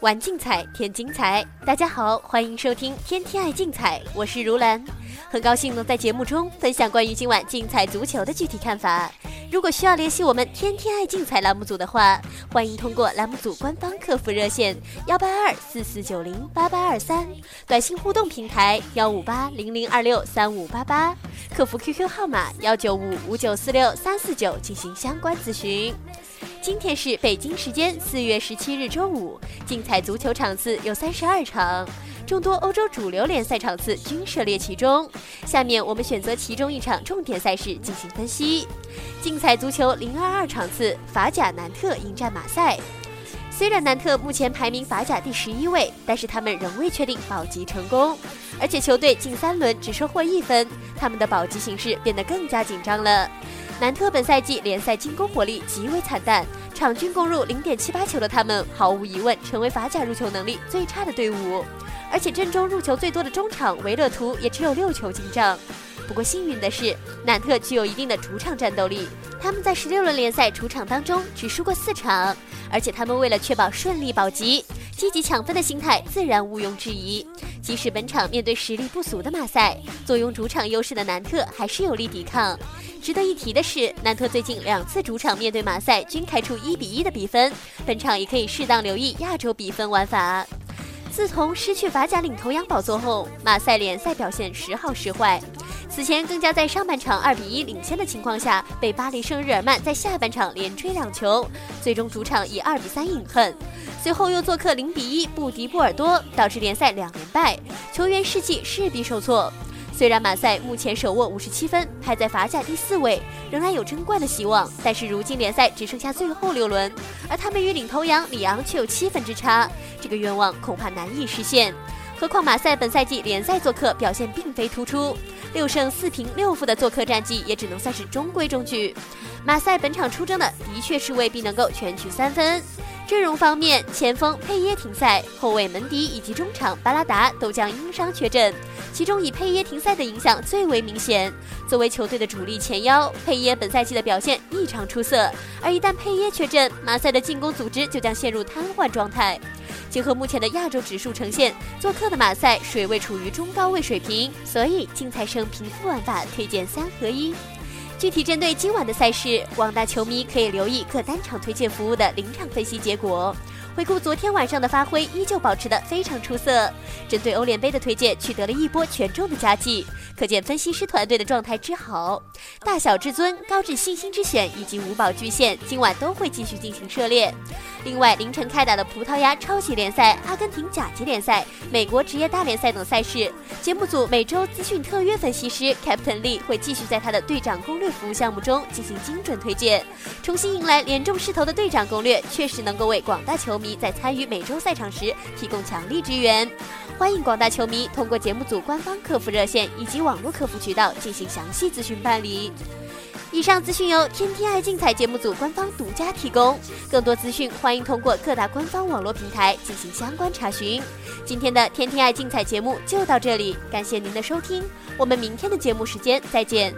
玩竞彩，添精彩。大家好，欢迎收听《天天爱竞彩》，我是如兰，很高兴能在节目中分享关于今晚竞彩足球的具体看法。如果需要联系我们《天天爱竞彩》栏目组的话，欢迎通过栏目组官方客服热线幺八二四四九零八八二三，短信互动平台幺五八零零二六三五八八，客服 QQ 号码幺九五五九四六三四九进行相关咨询。今天是北京时间四月十七日周五，竞彩足球场次有三十二场，众多欧洲主流联赛场次均涉猎其中。下面我们选择其中一场重点赛事进行分析。竞彩足球零二二场次，法甲南特迎战马赛。虽然南特目前排名法甲第十一位，但是他们仍未确定保级成功，而且球队近三轮只收获一分，他们的保级形势变得更加紧张了。南特本赛季联赛进攻火力极为惨淡，场均攻入零点七八球的他们，毫无疑问成为法甲入球能力最差的队伍。而且阵中入球最多的中场维勒图也只有六球进账。不过幸运的是，南特具有一定的主场战斗力，他们在十六轮联赛主场当中只输过四场，而且他们为了确保顺利保级，积极抢分的心态自然毋庸置疑。即使本场面对实力不俗的马赛，坐拥主场优势的南特还是有力抵抗。值得一提的是，南特最近两次主场面对马赛均开出一比一的比分，本场也可以适当留意亚洲比分玩法。自从失去法甲领头羊宝座后，马赛联赛表现时好时坏。此前更加在上半场二比一领先的情况下，被巴黎圣日耳曼在下半场连追两球，最终主场以二比三饮恨。随后又做客零比一不敌波尔多，导致联赛两连败，球员士气势必受挫。虽然马赛目前手握五十七分，排在法甲第四位，仍然有争冠的希望，但是如今联赛只剩下最后六轮，而他们与领头羊里昂却有七分之差，这个愿望恐怕难以实现。何况马赛本赛季联赛做客表现并非突出，六胜四平六负的做客战绩也只能算是中规中矩。马赛本场出征的的确是未必能够全取三分。阵容方面，前锋佩耶停赛，后卫门迪以及中场巴拉达都将因伤缺阵。其中以佩耶停赛的影响最为明显。作为球队的主力前腰，佩耶本赛季的表现异常出色。而一旦佩耶缺阵，马赛的进攻组织就将陷入瘫痪状态。结合目前的亚洲指数呈现，做客的马赛水位处于中高位水平，所以竞彩胜平负玩法推荐三合一。具体针对今晚的赛事，广大球迷可以留意各单场推荐服务的临场分析结果。回顾昨天晚上的发挥，依旧保持的非常出色。针对欧联杯的推荐，取得了一波权重的佳绩。可见分析师团队的状态之好，大小至尊、高至信心之选以及五宝巨献，今晚都会继续进行涉猎。另外，凌晨开打的葡萄牙超级联赛、阿根廷甲级联赛、美国职业大联赛等赛事，节目组每周资讯特约分析师 Captain Lee 会继续在他的队长攻略服务项目中进行精准推荐。重新迎来连中势头的队长攻略，确实能够为广大球迷在参与每周赛场时提供强力支援。欢迎广大球迷通过节目组官方客服热线以及网络客服渠道进行详细咨询办理。以上资讯由天天爱竞彩节目组官方独家提供，更多资讯欢迎通过各大官方网络平台进行相关查询。今天的天天爱竞彩节目就到这里，感谢您的收听，我们明天的节目时间再见。